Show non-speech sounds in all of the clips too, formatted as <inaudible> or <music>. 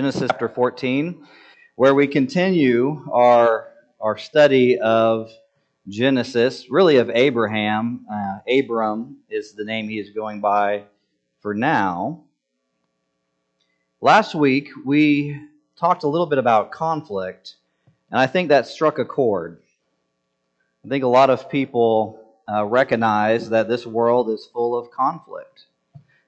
Genesis chapter 14, where we continue our, our study of Genesis, really of Abraham. Uh, Abram is the name he is going by for now. Last week, we talked a little bit about conflict, and I think that struck a chord. I think a lot of people uh, recognize that this world is full of conflict,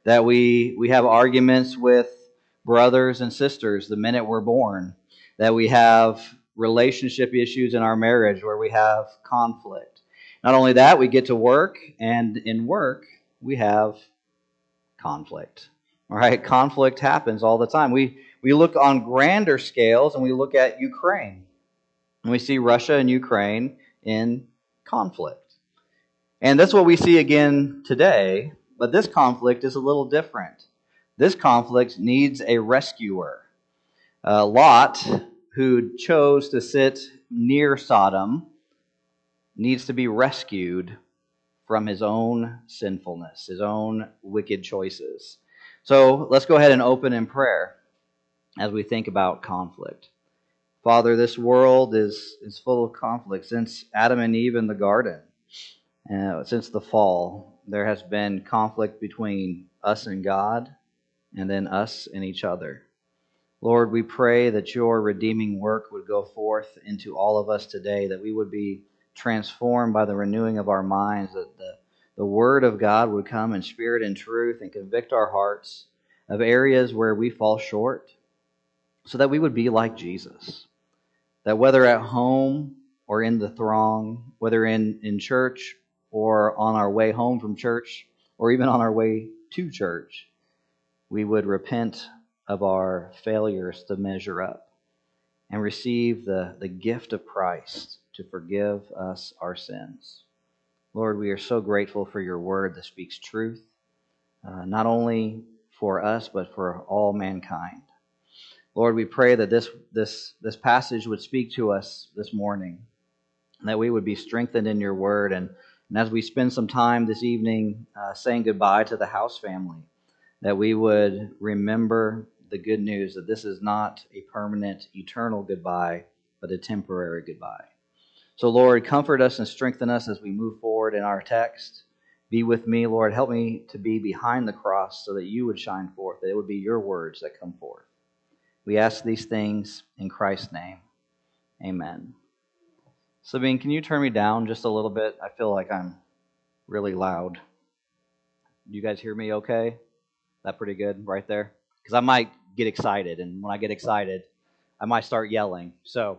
that we, we have arguments with brothers and sisters the minute we're born, that we have relationship issues in our marriage where we have conflict. Not only that, we get to work, and in work, we have conflict. All right, conflict happens all the time. We, we look on grander scales and we look at Ukraine, and we see Russia and Ukraine in conflict. And that's what we see again today, but this conflict is a little different. This conflict needs a rescuer. Uh, Lot, who chose to sit near Sodom, needs to be rescued from his own sinfulness, his own wicked choices. So let's go ahead and open in prayer as we think about conflict. Father, this world is, is full of conflict. Since Adam and Eve in the garden, uh, since the fall, there has been conflict between us and God, and then us and each other. Lord, we pray that your redeeming work would go forth into all of us today, that we would be transformed by the renewing of our minds, that the, the Word of God would come in spirit and truth and convict our hearts of areas where we fall short, so that we would be like Jesus. That whether at home or in the throng, whether in, in church or on our way home from church, or even on our way to church, we would repent of our failures to measure up and receive the, the gift of Christ to forgive us our sins. Lord, we are so grateful for your word that speaks truth, uh, not only for us, but for all mankind. Lord, we pray that this, this, this passage would speak to us this morning, that we would be strengthened in your word. And, and as we spend some time this evening uh, saying goodbye to the house family, that we would remember the good news that this is not a permanent, eternal goodbye, but a temporary goodbye. So, Lord, comfort us and strengthen us as we move forward in our text. Be with me, Lord. Help me to be behind the cross so that you would shine forth, that it would be your words that come forth. We ask these things in Christ's name. Amen. Sabine, can you turn me down just a little bit? I feel like I'm really loud. You guys hear me okay? That pretty good right there? Because I might get excited, and when I get excited, I might start yelling. So,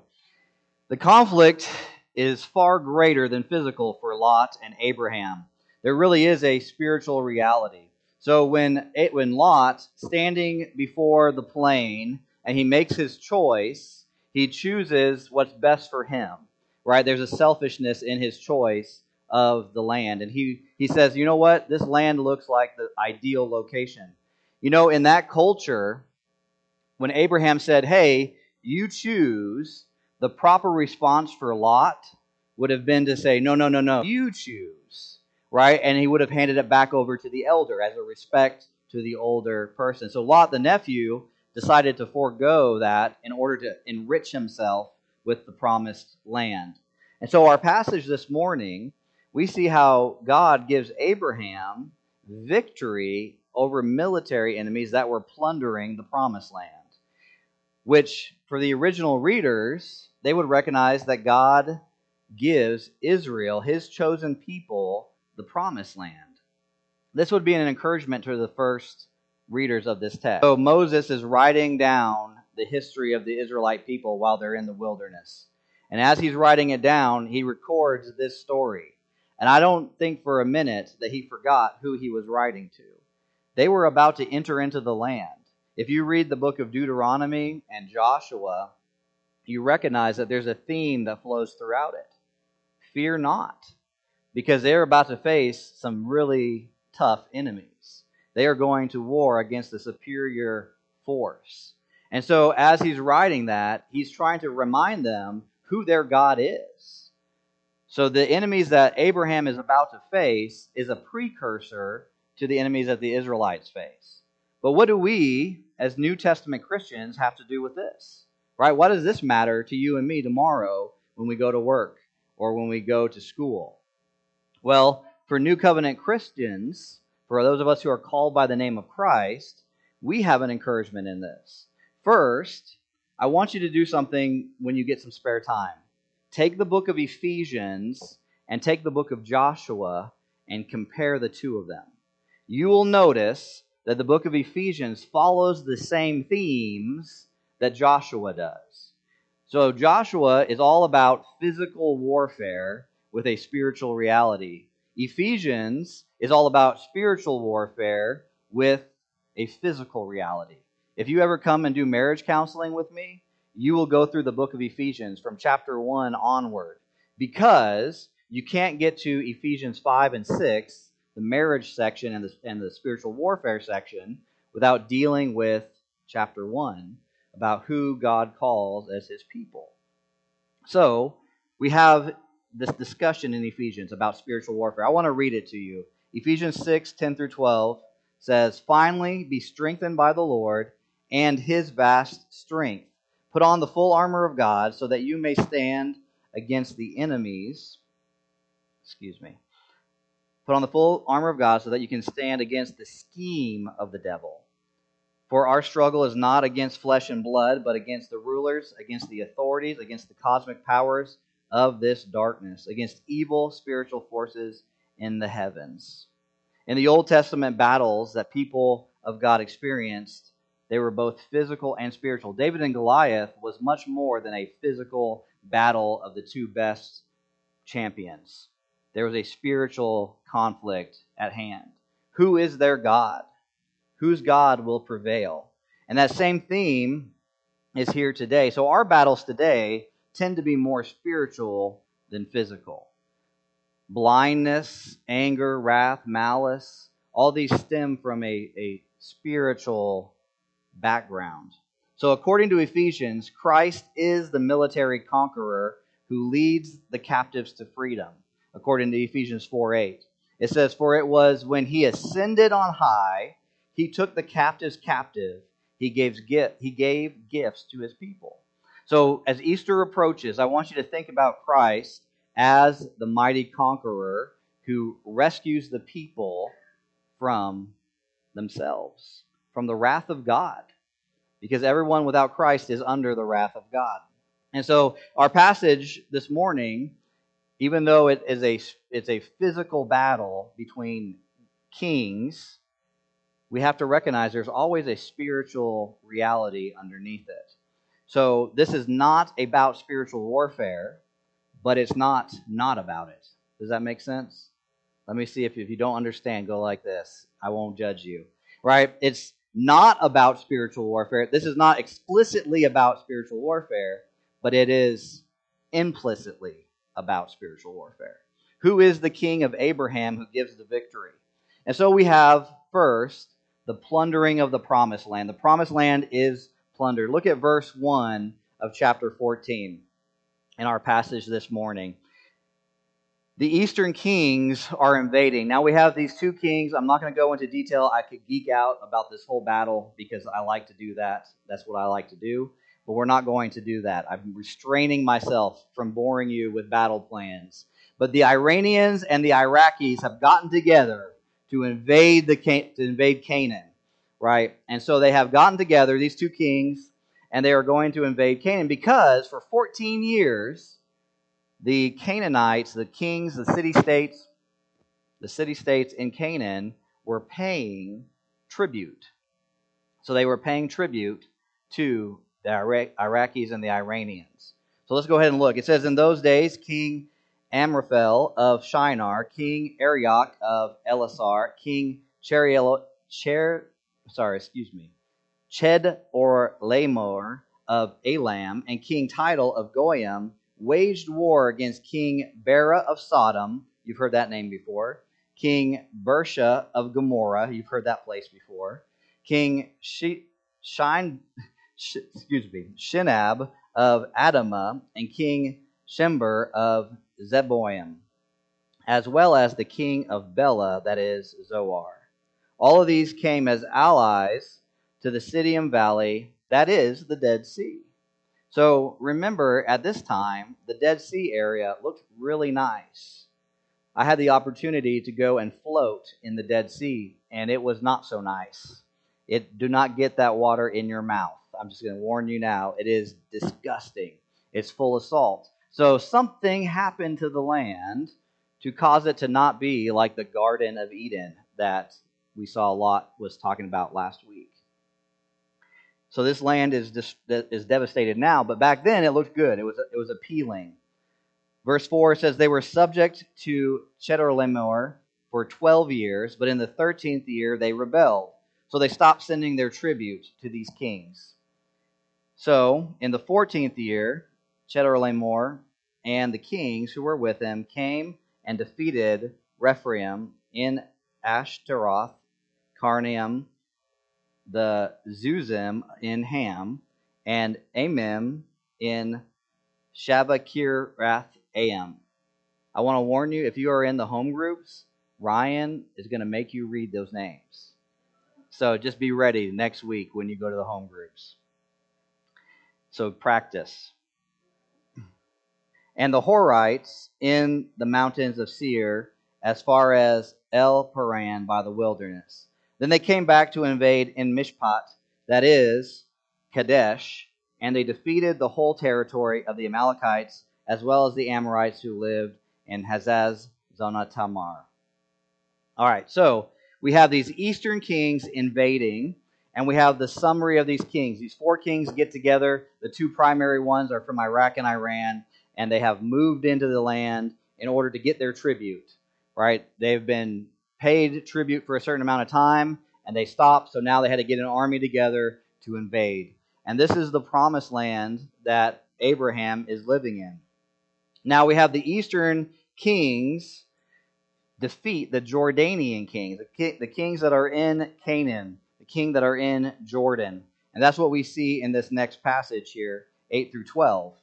the conflict is far greater than physical for Lot and Abraham. There really is a spiritual reality. So when it, when Lot standing before the plain and he makes his choice, he chooses what's best for him. Right? There's a selfishness in his choice of the land. And he, he says, you know what? This land looks like the ideal location. You know, in that culture, when Abraham said, hey, you choose, the proper response for Lot would have been to say, no, no, no, no, you choose. Right? And he would have handed it back over to the elder as a respect to the older person. So Lot, the nephew, decided to forego that in order to enrich himself with the promised land. And so, our passage this morning we see how God gives Abraham victory over military enemies that were plundering the promised land. Which, for the original readers, they would recognize that God gives Israel, his chosen people, the promised land. This would be an encouragement to the first readers of this text. So Moses is writing down the history of the Israelite people while they're in the wilderness. And as he's writing it down, he records this story. And I don't think for a minute that he forgot who he was writing to. They were about to enter into the land. If you read the book of Deuteronomy and Joshua, you recognize that there's a theme that flows throughout it. Fear not, because they're about to face some really tough enemies. They are going to war against a superior force. And so, as he's writing that, he's trying to remind them who their God is. So the enemies that Abraham is about to face is a precursor to the enemies that the Israelites face. But what do we, as New Testament Christians, have to do with this? Right? Why does this matter to you and me tomorrow when we go to work or when we go to school? Well, for New Covenant Christians, for those of us who are called by the name of Christ, we have an encouragement in this. First, I want you to do something when you get some spare time. Take the book of Ephesians and take the book of Joshua and compare the two of them. You will notice that the book of Ephesians follows the same themes that Joshua does. So, Joshua is all about physical warfare with a spiritual reality. Ephesians is all about spiritual warfare with a physical reality. If you ever come and do marriage counseling with me, you will go through the book of Ephesians from chapter 1 onward because you can't get to Ephesians 5 and 6, the marriage section and the, and the spiritual warfare section, without dealing with chapter 1 about who God calls as his people. So, we have this discussion in Ephesians about spiritual warfare. I want to read it to you. Ephesians 6 10 through 12 says, Finally, be strengthened by the Lord and his vast strength. Put on the full armor of God so that you may stand against the enemies. Excuse me. Put on the full armor of God so that you can stand against the scheme of the devil. For our struggle is not against flesh and blood, but against the rulers, against the authorities, against the cosmic powers of this darkness, against evil spiritual forces in the heavens. In the Old Testament battles that people of God experienced, they were both physical and spiritual. David and Goliath was much more than a physical battle of the two best champions. There was a spiritual conflict at hand. Who is their God? Whose God will prevail? And that same theme is here today. So our battles today tend to be more spiritual than physical. Blindness, anger, wrath, malice, all these stem from a, a spiritual background. So, according to Ephesians, Christ is the military conqueror who leads the captives to freedom, according to Ephesians 4 8. It says, For it was when he ascended on high, he took the captives captive, he gave, he gave gifts to his people. So, as Easter approaches, I want you to think about Christ as the mighty conqueror who rescues the people from themselves, from the wrath of God, because everyone without Christ is under the wrath of God. And so, our passage this morning, even though it is a it's a physical battle between kings, we have to recognize there's always a spiritual reality underneath it. So this is not about spiritual warfare, but it's not not about it. Does that make sense? Let me see if, if you don't understand, go like this. I won't judge you. Right? It's not about spiritual warfare. This is not explicitly about spiritual warfare, but it is implicitly about spiritual warfare. Who is the king of Abraham who gives the victory? And so we have first the plundering of the promised land. The promised land is plundered. Look at verse 1 of chapter 14 in our passage this morning. The eastern kings are invading. Now we have these two kings. I'm not going to go into detail. I could geek out about this whole battle because I like to do that. That's what I like to do. But we're not going to do that. I'm restraining myself from boring you with battle plans. But the Iranians and the Iraqis have gotten together to invade the to invade Canaan right? And so they have gotten together, these two kings, and they are going to invade Canaan because for 14 years, the Canaanites, the kings, the city states, the city states in Canaan were paying tribute. So they were paying tribute to the Iraqis and the Iranians. So let's go ahead and look. It says, In those days, King Amraphel of Shinar, King Arioch of Elasar, King Cheriel, Cher, sorry, excuse me, Ched or Lamor of Elam and King Tidal of Goyim waged war against King Bera of Sodom. You've heard that name before. King Birsha of Gomorrah. You've heard that place before. King she- Shine, excuse me, Shinab of Adamah and King Shember of Zeboim, as well as the king of Bela, that is Zoar. All of these came as allies to the Siddim Valley, that is, the Dead Sea. So remember, at this time, the Dead Sea area looked really nice. I had the opportunity to go and float in the Dead Sea, and it was not so nice. It do not get that water in your mouth. I'm just going to warn you now. It is disgusting. It's full of salt. So something happened to the land to cause it to not be like the Garden of Eden that we saw a lot was talking about last week. So this land is dis- is devastated now, but back then it looked good. It was it was appealing. Verse 4 says they were subject to Chedorlaomer for 12 years, but in the 13th year they rebelled. So they stopped sending their tribute to these kings. So in the 14th year, Chedorlaomer and the kings who were with him came and defeated Rephaim in Ashtaroth, Karnaim, the Zuzim in Ham, and Amim in Shavakirath Am. I want to warn you if you are in the home groups, Ryan is going to make you read those names. So just be ready next week when you go to the home groups. So practice. And the Horites in the mountains of Seir, as far as El Paran by the wilderness. Then they came back to invade En-mishpat, that is, Kadesh, and they defeated the whole territory of the Amalekites, as well as the Amorites who lived in Hazaz Zonatamar. All right, so we have these eastern kings invading, and we have the summary of these kings. These four kings get together. The two primary ones are from Iraq and Iran, and they have moved into the land in order to get their tribute. Right? They've been paid tribute for a certain amount of time, and they stopped, so now they had to get an army together to invade. And this is the promised land that Abraham is living in. Now we have the eastern kings defeat the Jordanian kings, the, kings that are in Canaan, the king that are in Jordan. And that's what we see in this next passage here, 8 through 12.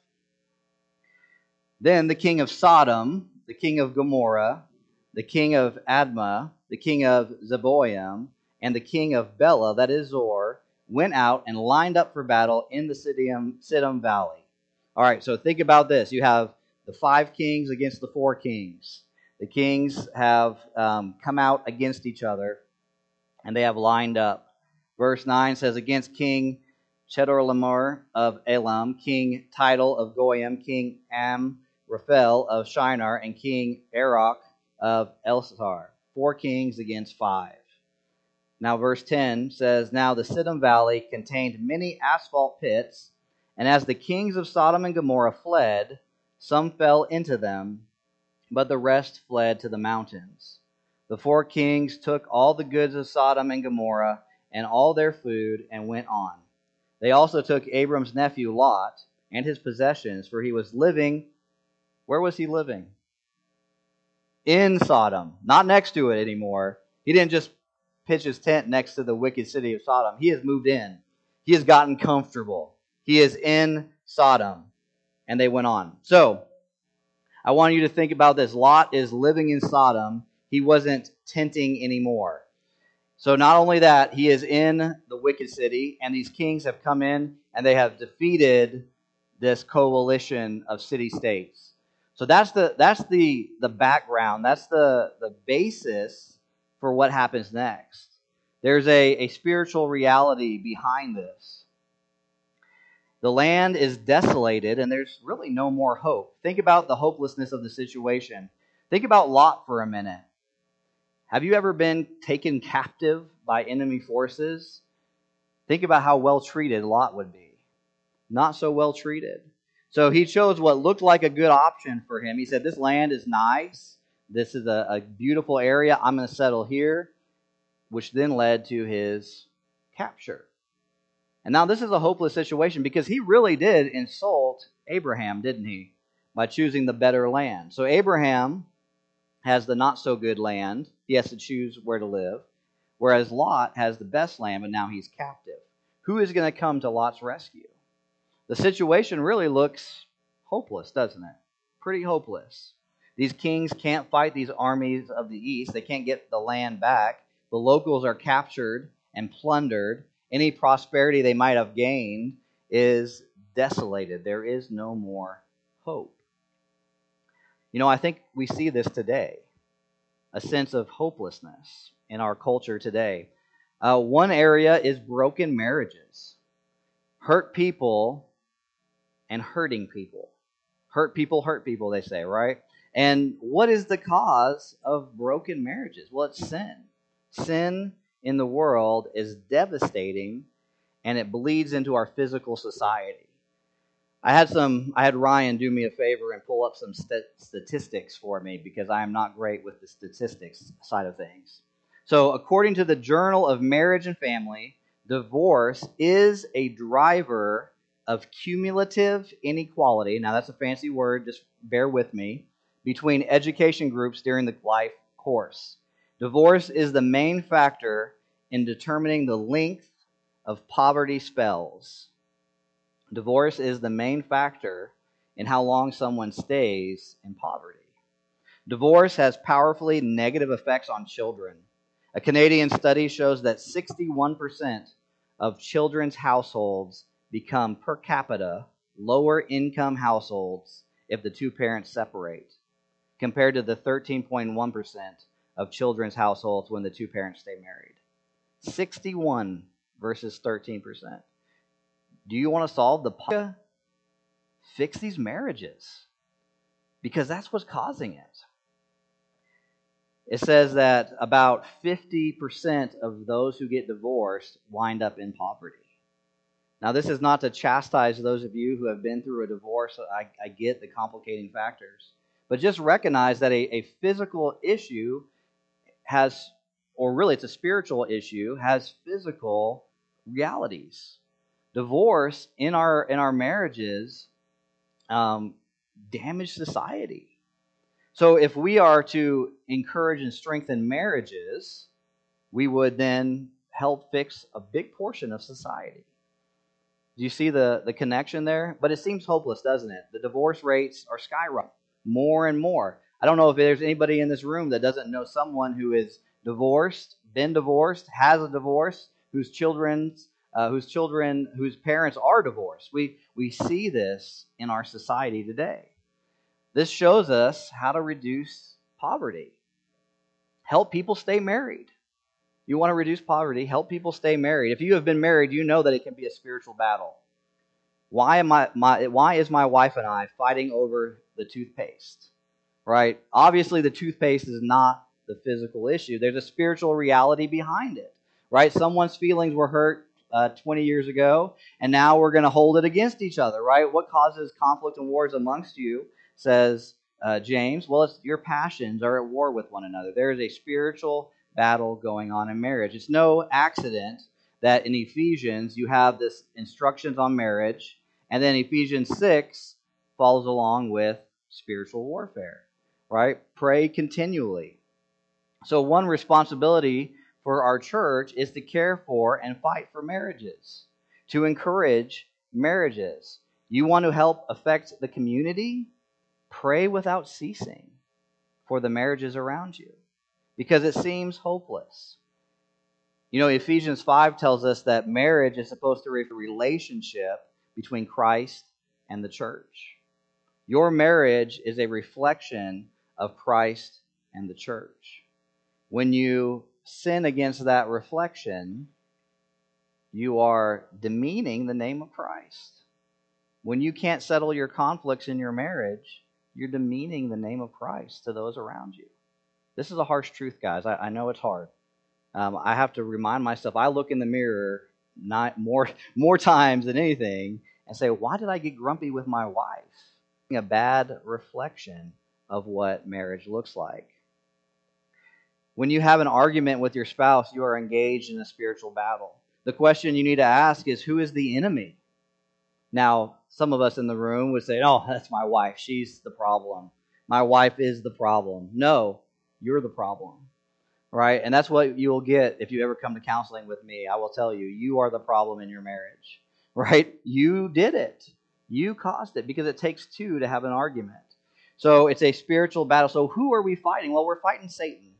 Then the king of Sodom, the king of Gomorrah, the king of Admah, the king of Zeboim, and the king of Bela, that is Zoar, went out and lined up for battle in the Siddim, Siddim Valley. All right, so think about this. You have the five kings against the four kings. The kings have um, come out against each other, and they have lined up. Verse 9 says, Against King Chedorlaomer of Elam, King Tidal of Goyim, King Am Raphael of Shinar, and King Arioch of Elasar. Four kings against five. Now, verse 10 says, Now the Siddim Valley contained many asphalt pits, and as the kings of Sodom and Gomorrah fled, some fell into them but the rest fled to the mountains. The four kings took all the goods of Sodom and Gomorrah and all their food and went on. They also took Abram's nephew Lot and his possessions, for he was living. Where was he living? In Sodom, not next to it anymore. He didn't just pitch his tent next to the wicked city of Sodom. He has moved in. He has gotten comfortable. He is in Sodom. And they went on. So, I want you to think about this. Lot is living in Sodom. He wasn't tenting anymore. So not only that, he is in the wicked city, and these kings have come in and they have defeated this coalition of city states. So that's the that's the the background. That's the the basis for what happens next. There's a, a spiritual reality behind this. The land is desolated and there's really no more hope. Think about the hopelessness of the situation. Think about Lot for a minute. Have you ever been taken captive by enemy forces? Think about how well treated Lot would be. Not so well treated. So he chose what looked like a good option for him. He said, This land is nice. This is a, a beautiful area. I'm going to settle here, which then led to his capture. And now this is a hopeless situation because he really did insult Abraham, didn't he? By choosing the better land. So Abraham has the not so good land. He has to choose where to live. Whereas Lot has the best land, but now he's captive. Who is going to come to Lot's rescue? The situation really looks hopeless, doesn't it? Pretty hopeless. These kings can't fight these armies of the east. They can't get the land back. The locals are captured and plundered. Any prosperity they might have gained is desolated. There is no more hope. You know, I think we see this today a sense of hopelessness in our culture today. Uh, one area is broken marriages, hurt people and hurting people. Hurt people, hurt people, they say, right? And what is the cause of broken marriages? Well, it's sin. Sin in the world is devastating and it bleeds into our physical society. I had some I had Ryan do me a favor and pull up some st- statistics for me because I am not great with the statistics side of things. So, according to the Journal of Marriage and Family, divorce is a driver of cumulative inequality. Now, that's a fancy word, just bear with me, between education groups during the life course. Divorce is the main factor in determining the length of poverty spells. Divorce is the main factor in how long someone stays in poverty. Divorce has powerfully negative effects on children. A Canadian study shows that 61% of children's households become per capita lower income households if the two parents separate, compared to the 13.1% of children's households when the two parents stay married. 61 versus 13%. Do you want to solve the problem? Fix these marriages because that's what's causing it. It says that about 50% of those who get divorced wind up in poverty. Now, this is not to chastise those of you who have been through a divorce. I, I get the complicating factors. But just recognize that a, a physical issue has, or really it's a spiritual issue, has physical realities. Divorce in our in our marriages um, damage society. So if we are to encourage and strengthen marriages, we would then help fix a big portion of society. Do you see the, the connection there? But it seems hopeless, doesn't it? The divorce rates are skyrocketing more and more. I don't know if there's anybody in this room that doesn't know someone who is divorced, been divorced, has a divorce, whose children's uh, whose children whose parents are divorced. We we see this in our society today. This shows us how to reduce poverty. Help people stay married. You want to reduce poverty, help people stay married. If you have been married, you know that it can be a spiritual battle. Why am I my why is my wife and I fighting over the toothpaste? Right? Obviously the toothpaste is not the physical issue. There's a spiritual reality behind it. Right? Someone's feelings were hurt uh, 20 years ago, and now we're going to hold it against each other, right? What causes conflict and wars amongst you, says uh, James? Well, it's your passions are at war with one another. There is a spiritual battle going on in marriage. It's no accident that in Ephesians you have this instructions on marriage, and then Ephesians 6 follows along with spiritual warfare, right? Pray continually. So, one responsibility for our church is to care for and fight for marriages, to encourage marriages. You want to help affect the community? Pray without ceasing for the marriages around you because it seems hopeless. You know, Ephesians 5 tells us that marriage is supposed to be a relationship between Christ and the church. Your marriage is a reflection of Christ and the church. When you sin against that reflection, you are demeaning the name of Christ. When you can't settle your conflicts in your marriage, you're demeaning the name of Christ to those around you. This is a harsh truth, guys. I, I know it's hard. Um, I have to remind myself. I look in the mirror not more <laughs> more times than anything and say, "Why did I get grumpy with my wife?" A bad reflection of what marriage looks like. When you have an argument with your spouse, you are engaged in a spiritual battle. The question you need to ask is who is the enemy? Now, some of us in the room would say, oh, that's my wife. She's the problem. My wife is the problem. No, you're the problem. Right? And that's what you will get if you ever come to counseling with me. I will tell you, you are the problem in your marriage. <laughs> Right? You did it. You caused it because it takes two to have an argument. So it's a spiritual battle. So who are we fighting? Well, we're fighting Satan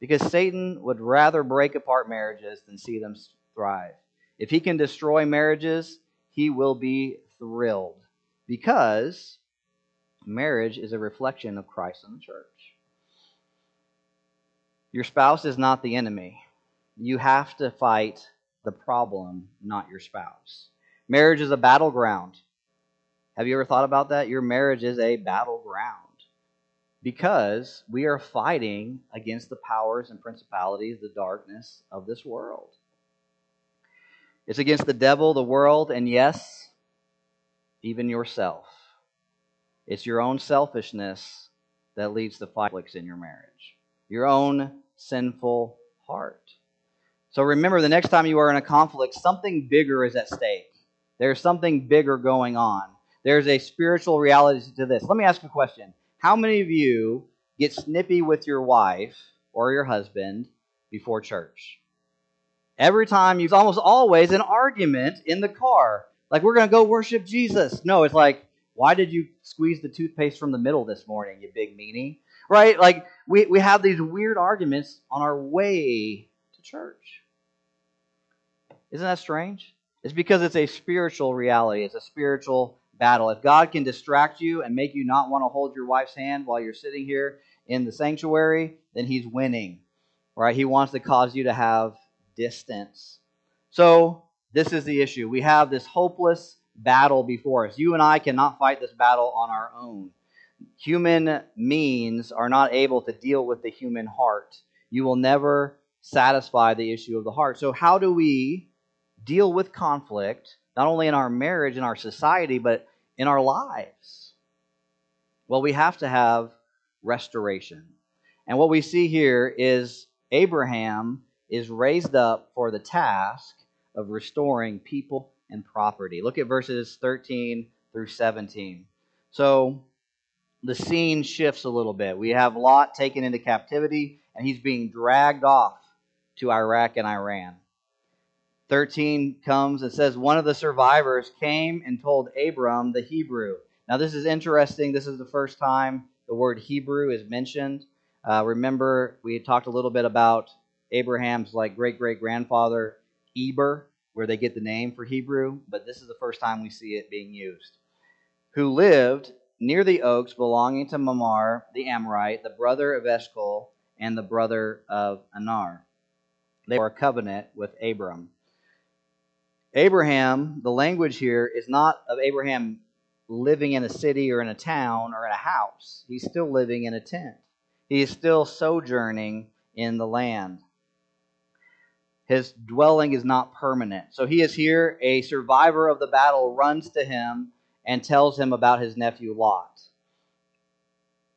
Because Satan would rather break apart marriages than see them thrive. If he can destroy marriages, he will be thrilled. Because marriage is a reflection of Christ and the church. Your spouse is not the enemy. You have to fight the problem, not your spouse. Marriage is a battleground. Have you ever thought about that? Your marriage is a battleground because we are fighting against the powers and principalities, the darkness of this world. It's against the devil, the world, and yes, even yourself. It's your own selfishness that leads to conflicts in your marriage, your own sinful heart. So remember, the next time you are in a conflict, something bigger is at stake. There's something bigger going on. There's a spiritual reality to this. Let me ask a question. How many of you get snippy with your wife or your husband before church? Every time, it's almost always an argument in the car. Like, we're going to go worship Jesus. No, it's like, why did you squeeze the toothpaste from the middle this morning, you big meanie? Right? Like, we, we have these weird arguments on our way to church. Isn't that strange? It's because it's a spiritual reality, it's a spiritual battle. If God can distract you and make you not want to hold your wife's hand while you're sitting here in the sanctuary, then He's winning. Right? He wants to cause you to have distance. So, this is the issue. We have this hopeless battle before us. You and I cannot fight this battle on our own. Human means are not able to deal with the human heart. You will never satisfy the issue of the heart. So, how do we deal with conflict, not only in our marriage, in our society, but in our lives? Well, we have to have restoration. And what we see here is Abraham is raised up for the task of restoring people and property. Look at verses 13 through 17. So the scene shifts a little bit. We have Lot taken into captivity, and he's being dragged off to Iraq and Iran. 13 comes and says, One of the survivors came and told Abram the Hebrew. Now, this is interesting. This is the first time the word Hebrew is mentioned. Uh, remember, we talked a little bit about Abraham's like great great grandfather Eber, where they get the name for Hebrew, but this is the first time we see it being used. Who lived near the oaks belonging to Mamre the Amorite, the brother of Eshcol, and the brother of Aner. They were a covenant with Abram. Abraham, the language here is not of Abraham living in a city or in a town or in a house. He's still living in a tent. He is still sojourning in the land. His dwelling is not permanent. So he is here. A survivor of the battle runs to him and tells him about his nephew Lot.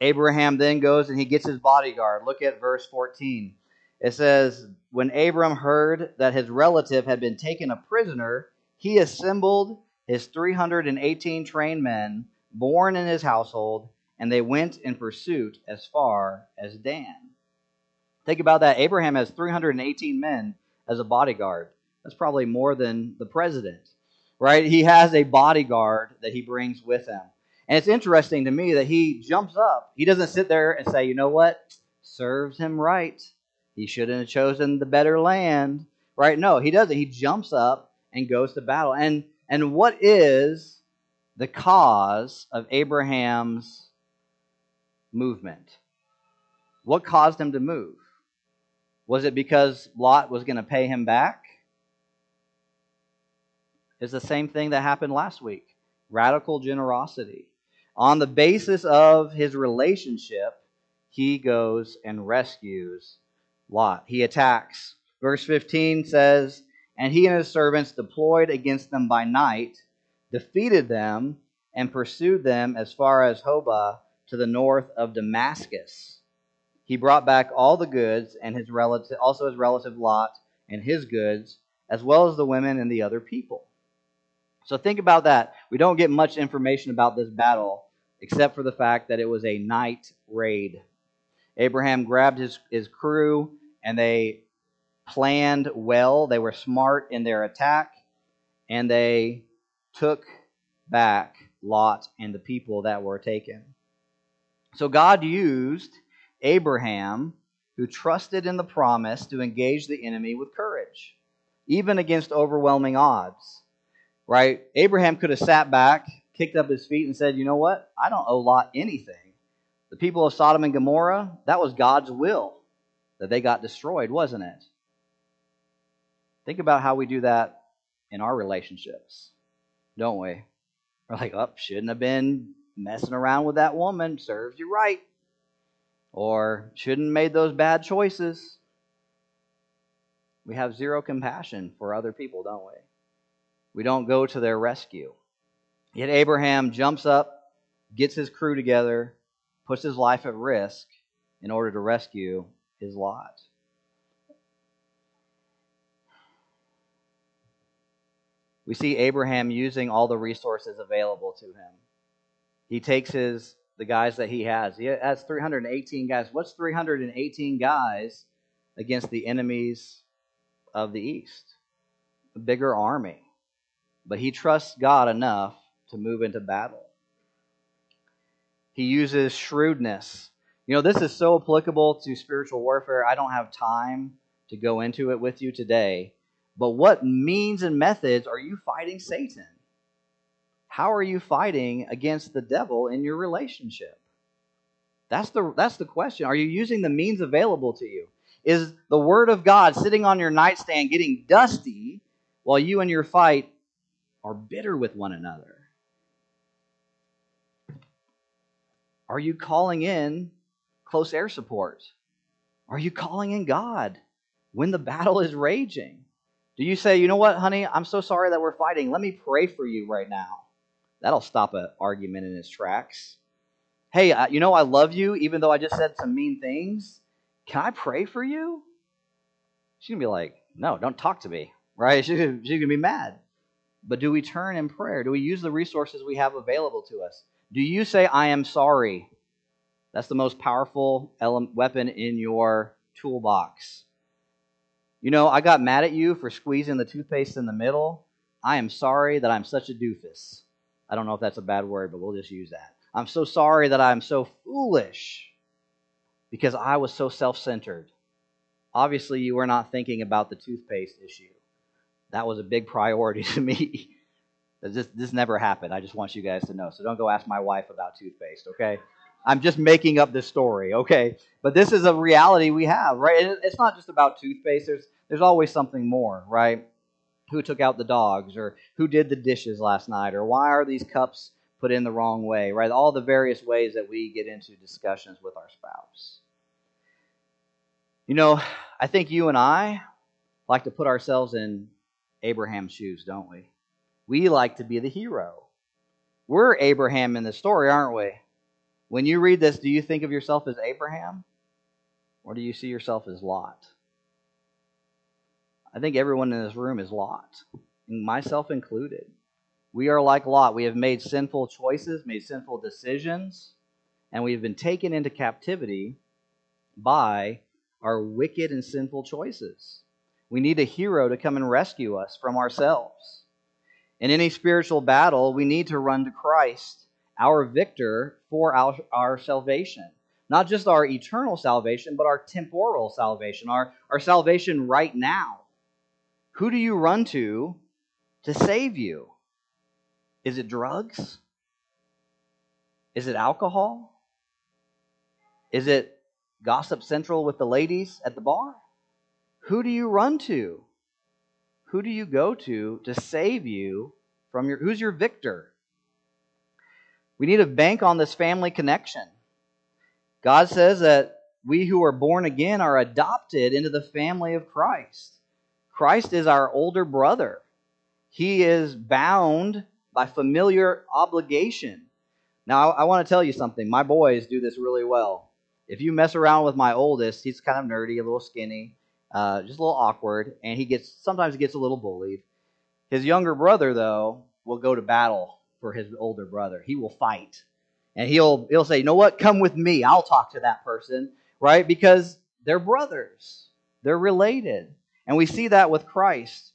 Abraham then goes and he gets his bodyguard. Look at verse 14. It says, When Abram heard that his relative had been taken a prisoner, he assembled his 318 trained men born in his household, and they went in pursuit as far as Dan. Think about that. Abraham has 318 men as a bodyguard. That's probably more than the president, right? He has a bodyguard that he brings with him. And it's interesting to me that he jumps up. He doesn't sit there and say, you know what? Serves him right. He shouldn't have chosen the better land, right? No, he doesn't. He jumps up and goes to battle. And, and what is the cause of Abraham's movement? What caused him to move? Was it because Lot was going to pay him back? It's the same thing that happened last week radical generosity. On the basis of his relationship, he goes and rescues Lot. He attacks. Verse 15 says, And he and his servants deployed against them by night, defeated them, and pursued them as far as Hobah to the north of Damascus. He brought back all the goods and his relative, also his relative Lot and his goods, as well as the women and the other people. So think about that. We don't get much information about this battle except for the fact that it was a night raid. Abraham grabbed his, his crew and they planned well. They were smart in their attack and they took back Lot and the people that were taken. So God used Abraham who trusted in the promise to engage the enemy with courage, even against overwhelming odds. Right? Abraham could have sat back, kicked up his feet, and said, You know what? I don't owe Lot anything. The people of Sodom and Gomorrah, that was God's will that they got destroyed, wasn't it? Think about how we do that in our relationships, don't we? We're like, oh, shouldn't have been messing around with that woman. Serves you right. Or shouldn't have made those bad choices. We have zero compassion for other people, don't we? We don't go to their rescue. Yet Abraham jumps up, gets his crew together, puts his life at risk in order to rescue his Lot. We see Abraham using all the resources available to him. He takes his the guys that he has. He has 318 guys. What's 318 guys against the enemies of the east? A bigger army. But he trusts God enough to move into battle. He uses shrewdness. You know, this is so applicable to spiritual warfare. I don't have time to go into it with you today. But what means and methods are you fighting Satan? How are you fighting against the devil in your relationship? That's the, that's the question. Are you using the means available to you? Is the Word of God sitting on your nightstand getting dusty while you and your fight are bitter with one another? Are you calling in close air support? Are you calling in God when the battle is raging? Do you say, you know what, honey, I'm so sorry that we're fighting. Let me pray for you right now. That'll stop an argument in its tracks. Hey, you know I love you, even though I just said some mean things. Can I pray for you? She's going to be like, no, don't talk to me, right? <laughs> She's going to be mad. But do we turn in prayer? Do we use the resources we have available to us? Do you say, I am sorry? That's the most powerful weapon in your toolbox. You know, I got mad at you for squeezing the toothpaste in the middle. I am sorry that I'm such a doofus. I don't know if that's a bad word, but we'll just use that. I'm so sorry that I'm so foolish because I was so self centered. Obviously, you were not thinking about the toothpaste issue. That was a big priority <laughs> to me. This, this never happened. I just want you guys to know. So don't go ask my wife about toothpaste, okay? I'm just making up this story, okay? But this is a reality we have, right? It's not just about toothpaste. There's there's always something more, right? Who took out the dogs, or who did the dishes last night, or why are these cups put in the wrong way, right? All the various ways that we get into discussions with our spouse. You know, I think you and I like to put ourselves in Abraham's shoes, don't we? We like to be the hero. We're Abraham in the story, aren't we? When you read this, do you think of yourself as Abraham? Or do you see yourself as Lot? I think everyone in this room is Lot, myself included. We are like Lot. We have made sinful choices, made sinful decisions, and we have been taken into captivity by our wicked and sinful choices. We need a hero to come and rescue us from ourselves. In any spiritual battle, we need to run to Christ, our victor, for our, our salvation. Not just our eternal salvation, but our temporal salvation, our, our salvation right now. Who do you run to to save you? Is it drugs? Is it alcohol? Is it gossip central with the ladies at the bar? Who do you run to? who do you go to to save you from your who's your victor? We need to bank on this family connection. God says that we who are born again are adopted into the family of Christ. Christ is our older brother. He is bound by familiar obligation. Now, I, want to tell you something. My boys do this really well. If you mess around with my oldest, he's kind of nerdy, a little skinny uh, just a little awkward, and he gets sometimes he gets a little bullied. His younger brother, though, will go to battle for his older brother. He will fight, and he'll he'll say, "You know what? Come with me. I'll talk to that person." Right? Because they're brothers. They're related, and we see that with Christ.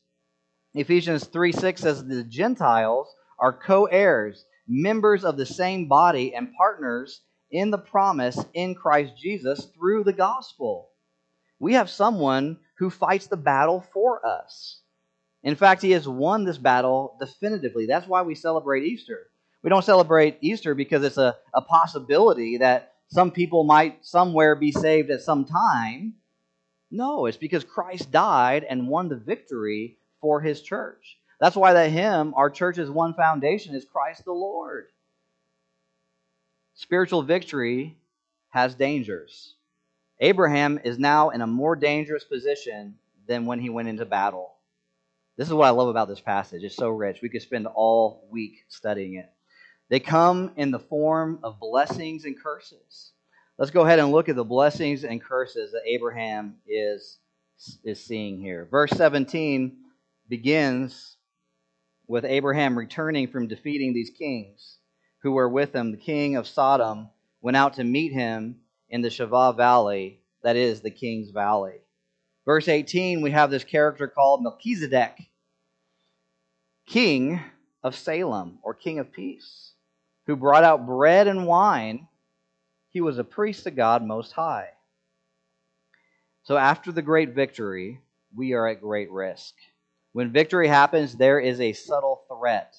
Ephesians three six says the Gentiles are co-heirs, members of the same body, and partners in the promise in Christ Jesus through the gospel. We have someone who fights the battle for us. In fact, he has won this battle definitively. That's why we celebrate Easter. We don't celebrate Easter because it's a, a possibility that some people might somewhere be saved at some time. No, it's because Christ died and won the victory for his church. That's why that hymn, our church's one foundation, is Christ the Lord. Spiritual victory has dangers. Abraham is now in a more dangerous position than when he went into battle. This is what I love about this passage. It's so rich. We could spend all week studying it. They come in the form of blessings and curses. Let's go ahead and look at the blessings and curses that Abraham is, is seeing here. Verse 17 begins with Abraham returning from defeating these kings who were with him. The king of Sodom went out to meet him in the Shaveh Valley, that is the king's valley. Verse 18, we have this character called Melchizedek, king of Salem, or king of peace, who brought out bread and wine. He was a priest to God Most High. So after the great victory, we are at great risk. When victory happens, there is a subtle threat.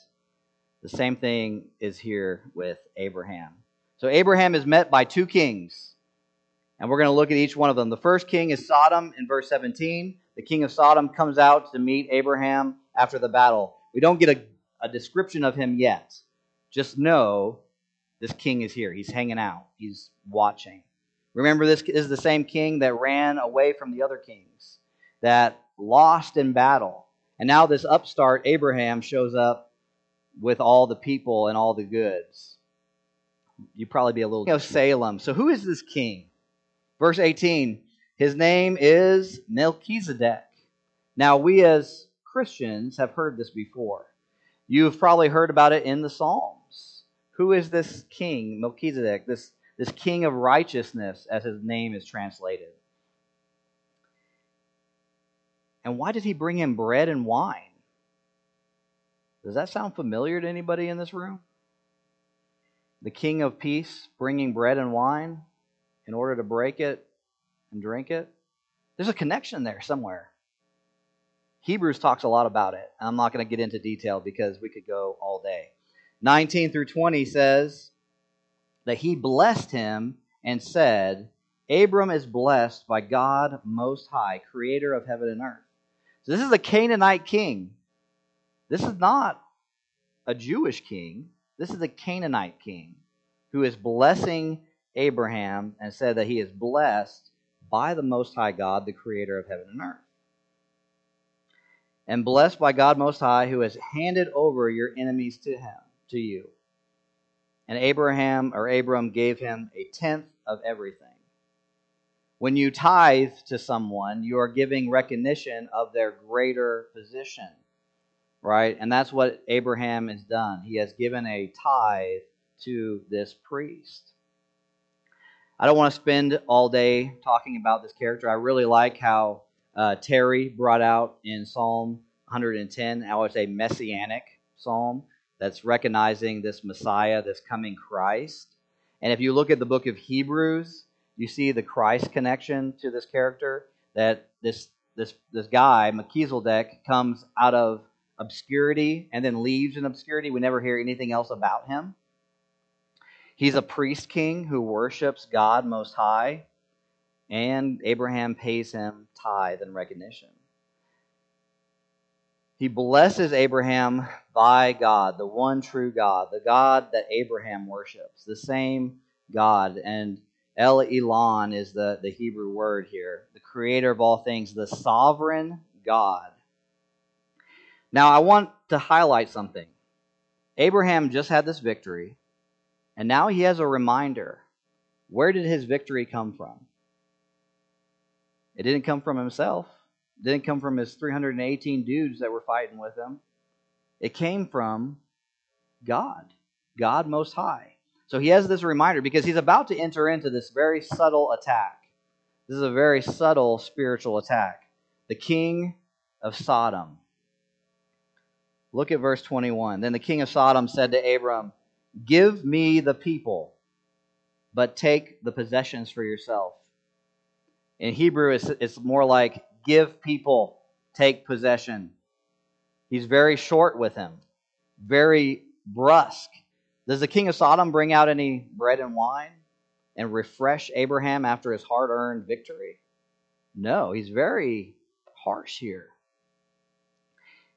The same thing is here with Abraham. So Abraham is met by two kings and we're going to look at each one of them. The first king is Sodom in verse 17. The king of Sodom comes out to meet Abraham after the battle. We don't get a, a description of him yet. Just know this king is here. He's hanging out, he's watching. Remember, this is the same king that ran away from the other kings, that lost in battle. And now this upstart, Abraham, shows up with all the people and all the goods. You'd probably be a little of Salem. So, who is this king? Verse 18 His name is Melchizedek. Now, we as Christians have heard this before. You've probably heard about it in the Psalms. Who is this king, Melchizedek, this, this king of righteousness, as his name is translated? And why did he bring him bread and wine? Does that sound familiar to anybody in this room? The king of peace bringing bread and wine? In order to break it and drink it? There's a connection there somewhere. Hebrews talks a lot about it. I'm not going to get into detail because we could go all day. 19 through 20 says that he blessed him and said, Abram is blessed by God Most High, creator of heaven and earth. So this is a Canaanite king. This is not a Jewish king. This is a Canaanite king who is blessing Abraham and said that he is blessed by the Most High God, the creator of heaven and earth. And blessed by God Most High, who has handed over your enemies to him, to you. And Abraham or Abram gave him a tenth of everything. When you tithe to someone, you are giving recognition of their greater position, right? And that's what Abraham has done. He has given a tithe to this priest. I don't want to spend all day talking about this character. I really like how uh, Terry brought out in Psalm 110 how it's a messianic psalm that's recognizing this Messiah, this coming Christ. And if you look at the book of Hebrews, you see the Christ connection to this character. That this this this guy Melchizedek comes out of obscurity and then leaves in obscurity. We never hear anything else about him. He's a priest king who worships God Most High, and Abraham pays him tithe and recognition. He blesses Abraham by God, the one true God, the God that Abraham worships, the same God. And El Elyon is the, the Hebrew word here, the creator of all things, the sovereign God. Now, I want to highlight something. Abraham just had this victory. And now he has a reminder. Where did his victory come from? It didn't come from himself. It didn't come from his 318 dudes that were fighting with him. It came from God, God Most High. So he has this reminder because he's about to enter into this very subtle attack. This is a very subtle spiritual attack. The king of Sodom. Look at verse 21. Then the king of Sodom said to Abram, Give me the people, but take the possessions for yourself. In Hebrew, it's, it's more like give people, take possession. He's very short with him, very brusque. Does the king of Sodom bring out any bread and wine and refresh Abraham after his hard earned victory? No, he's very harsh here.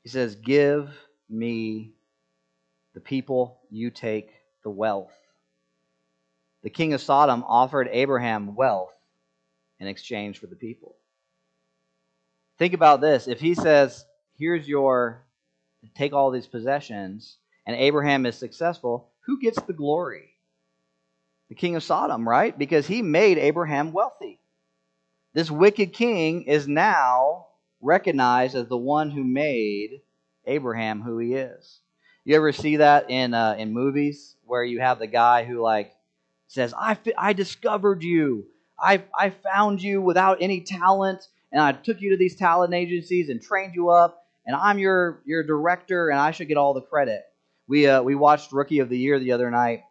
He says, Give me the people, you take the wealth. The king of Sodom offered Abraham wealth in exchange for the people. Think about this. If he says, Here's your, take all these possessions, and Abraham is successful, who gets the glory? The king of Sodom, right? Because he made Abraham wealthy. This wicked king is now recognized as the one who made Abraham who he is. You ever see that in uh, in movies where you have the guy who like says, "I I discovered you. I I found you without any talent, and I took you to these talent agencies and trained you up, and I'm your your director, and I should get all the credit." We uh, we watched Rookie of the Year the other night.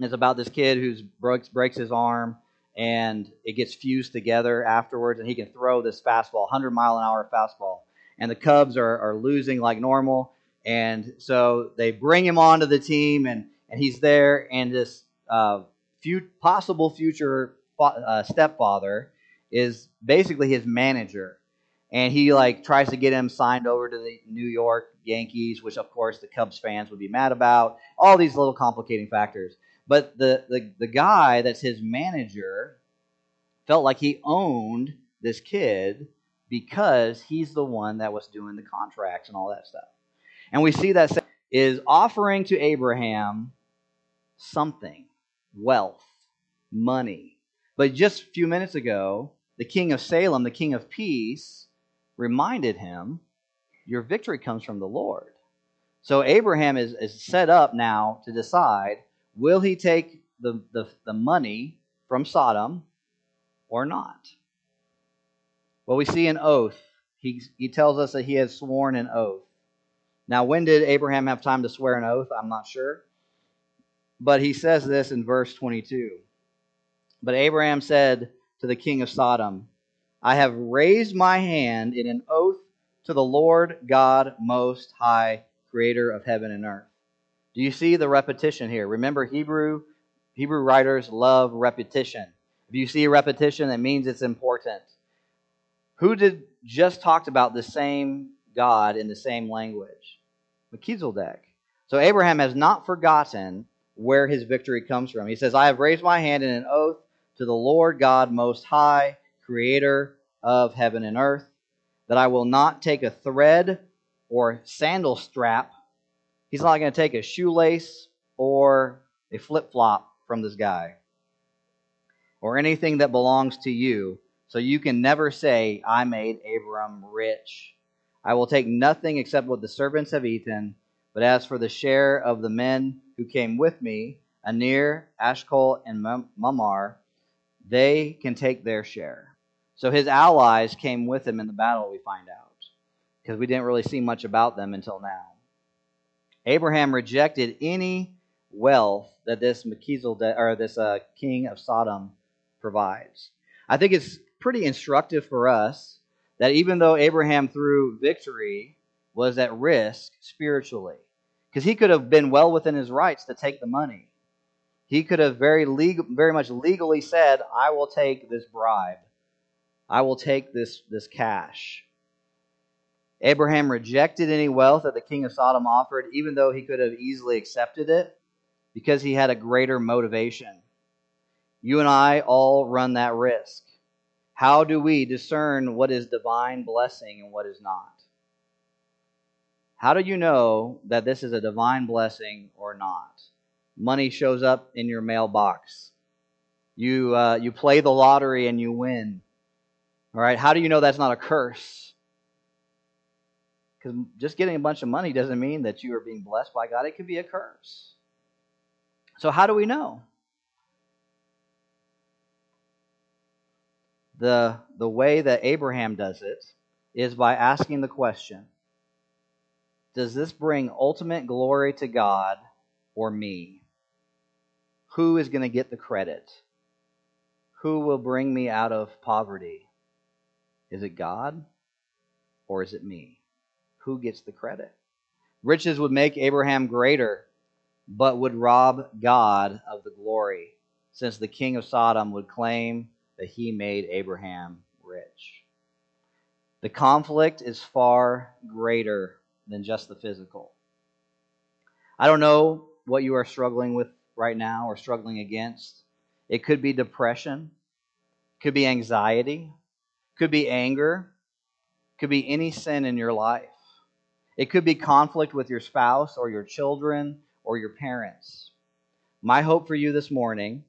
It's about this kid who breaks breaks his arm and it gets fused together afterwards, and he can throw this fastball, 100 mile an hour fastball. And the Cubs are, are losing like normal, and so they bring him onto the team, and, and he's there, and this uh, few, possible future uh, stepfather is basically his manager. And he like tries to get him signed over to the New York Yankees, which of course the Cubs fans would be mad about. All these little complicating factors. But the, the, the guy that's his manager felt like he owned this kid because he's the one that was doing the contracts and all that stuff. And we see that is offering to Abraham something, wealth, money. But just a few minutes ago, the king of Salem, the king of peace, reminded him, Your victory comes from the Lord. So Abraham is, is set up now to decide will he take the, the, the money from Sodom or not? Well, we see an oath. He, he tells us that he has sworn an oath. Now, when did Abraham have time to swear an oath? I'm not sure. But he says this in verse 22. But Abraham said to the king of Sodom, I have raised my hand in an oath to the Lord God Most High, creator of heaven and earth. Do you see the repetition here? Remember, Hebrew Hebrew writers love repetition. If you see repetition, that means it's important. Who did just talked about the same God in the same language? Melchizedek. So Abraham has not forgotten where his victory comes from. He says, I have raised my hand in an oath to the Lord God Most High, creator of heaven and earth, that I will not take a thread or sandal strap He's not going to take a shoelace or a flip flop from this guy or anything that belongs to you. So you can never say, I made Abram rich. I will take nothing except what the servants have eaten. But as for the share of the men who came with me, Aner, Eshcol, and Mamre, they can take their share. So his allies came with him in the battle, we find out, because we didn't really see much about them until now. Abraham rejected any wealth that this or this uh, king of Sodom provides. I think it's pretty instructive for us that even though Abraham through victory was at risk spiritually, because he could have been well within his rights to take the money. He could have very legal, very much legally said, "I will take this bribe. I will take this this cash." Abraham rejected any wealth that the king of Sodom offered, even though he could have easily accepted it, because he had a greater motivation. You and I all run that risk. How do we discern what is divine blessing and what is not? How do you know that this is a divine blessing or not? Money shows up in your mailbox. You, uh, you play the lottery and you win. All right, how do you know that's not a curse? Because just getting a bunch of money doesn't mean that you are being blessed by God. It could be a curse. So, how do we know? The, the way that Abraham does it is by asking the question Does this bring ultimate glory to God or me? Who is going to get the credit? Who will bring me out of poverty? Is it God or is it me? Who gets the credit? Riches would make Abraham greater, but would rob God of the glory, since the king of Sodom would claim that he made Abraham rich. The conflict is far greater than just the physical. I don't know what you are struggling with right now or struggling against. It could be depression, could be anxiety, could be anger, could be any sin in your life. It could be conflict with your spouse or your children or your parents. My hope for you this morning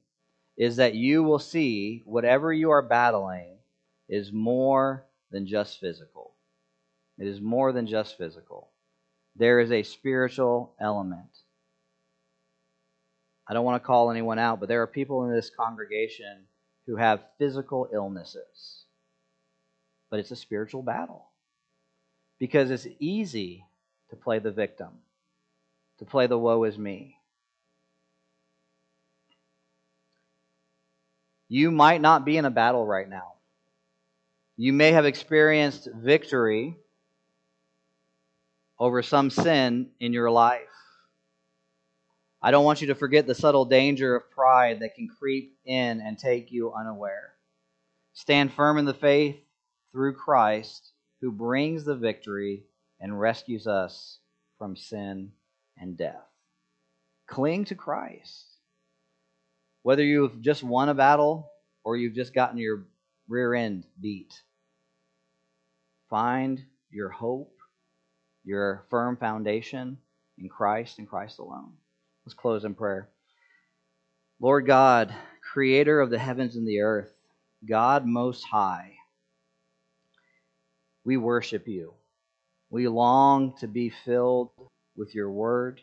is that you will see whatever you are battling is more than just physical. It is more than just physical. There is a spiritual element. I don't want to call anyone out, but there are people in this congregation who have physical illnesses. But it's a spiritual battle because it's easy to play the victim, to play the woe is me. You might not be in a battle right now. You may have experienced victory over some sin in your life. I don't want you to forget the subtle danger of pride that can creep in and take you unaware. Stand firm in the faith through Christ who brings the victory and rescues us from sin and death. Cling to Christ. Whether you've just won a battle or you've just gotten your rear end beat, find your hope, your firm foundation in Christ and Christ alone. Let's close in prayer. Lord God, creator of the heavens and the earth, God most high, we worship you. We long to be filled with your word.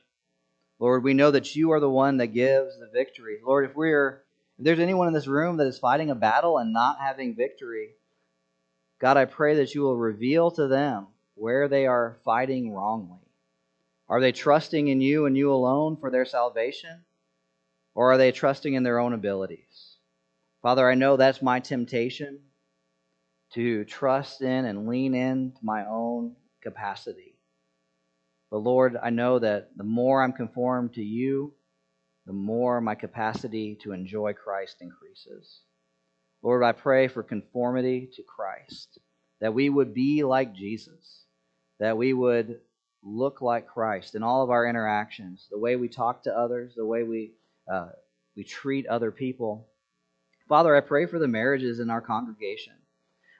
Lord, we know that you are the one that gives the victory. Lord, if we're if there's anyone in this room that is fighting a battle and not having victory, God, I pray that you will reveal to them where they are fighting wrongly. Are they trusting in you and you alone for their salvation? Or are they trusting in their own abilities? Father, I know that's my temptation to trust in and lean into my own capacity. But Lord, I know that the more I'm conformed to you, the more my capacity to enjoy Christ increases. Lord, I pray for conformity to Christ, that we would be like Jesus, that we would look like Christ in all of our interactions, the way we talk to others, the way we uh, we treat other people. Father, I pray for the marriages in our congregation.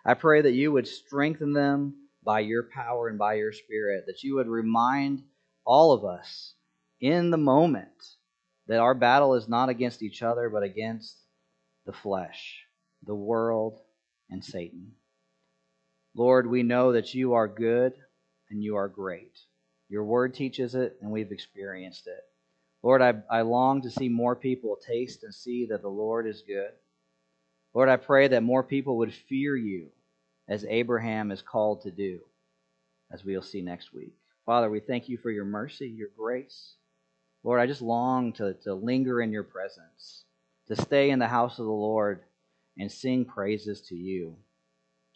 I pray that you would strengthen them by your power and by your spirit, that you would remind all of us in the moment that our battle is not against each other, but against the flesh, the world, and Satan. Lord, we know that you are good and you are great. Your word teaches it, and we've experienced it. Lord, I, I long to see more people taste and see that the Lord is good. Lord, I pray that more people would fear you as Abraham is called to do, as we'll see next week. Father, we thank you for your mercy, your grace. Lord, I just long to, to linger in your presence, to stay in the house of the Lord and sing praises to you.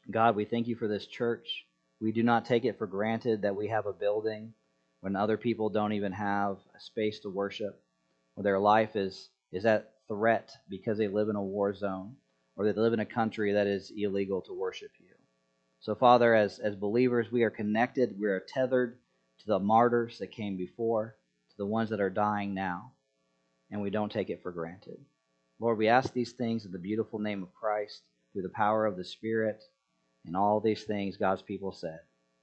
God, we thank you for this church. We do not take it for granted that we have a building when other people don't even have a space to worship, or their life is, is at threat because they live in a war zone, or they live in a country that is illegal to worship you. So, Father, as, as believers, we are connected, we are tethered to the martyrs that came before, to the ones that are dying now, and we don't take it for granted. Lord, we ask these things in the beautiful name of Christ, through the power of the Spirit, and all these things God's people said.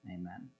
Amen.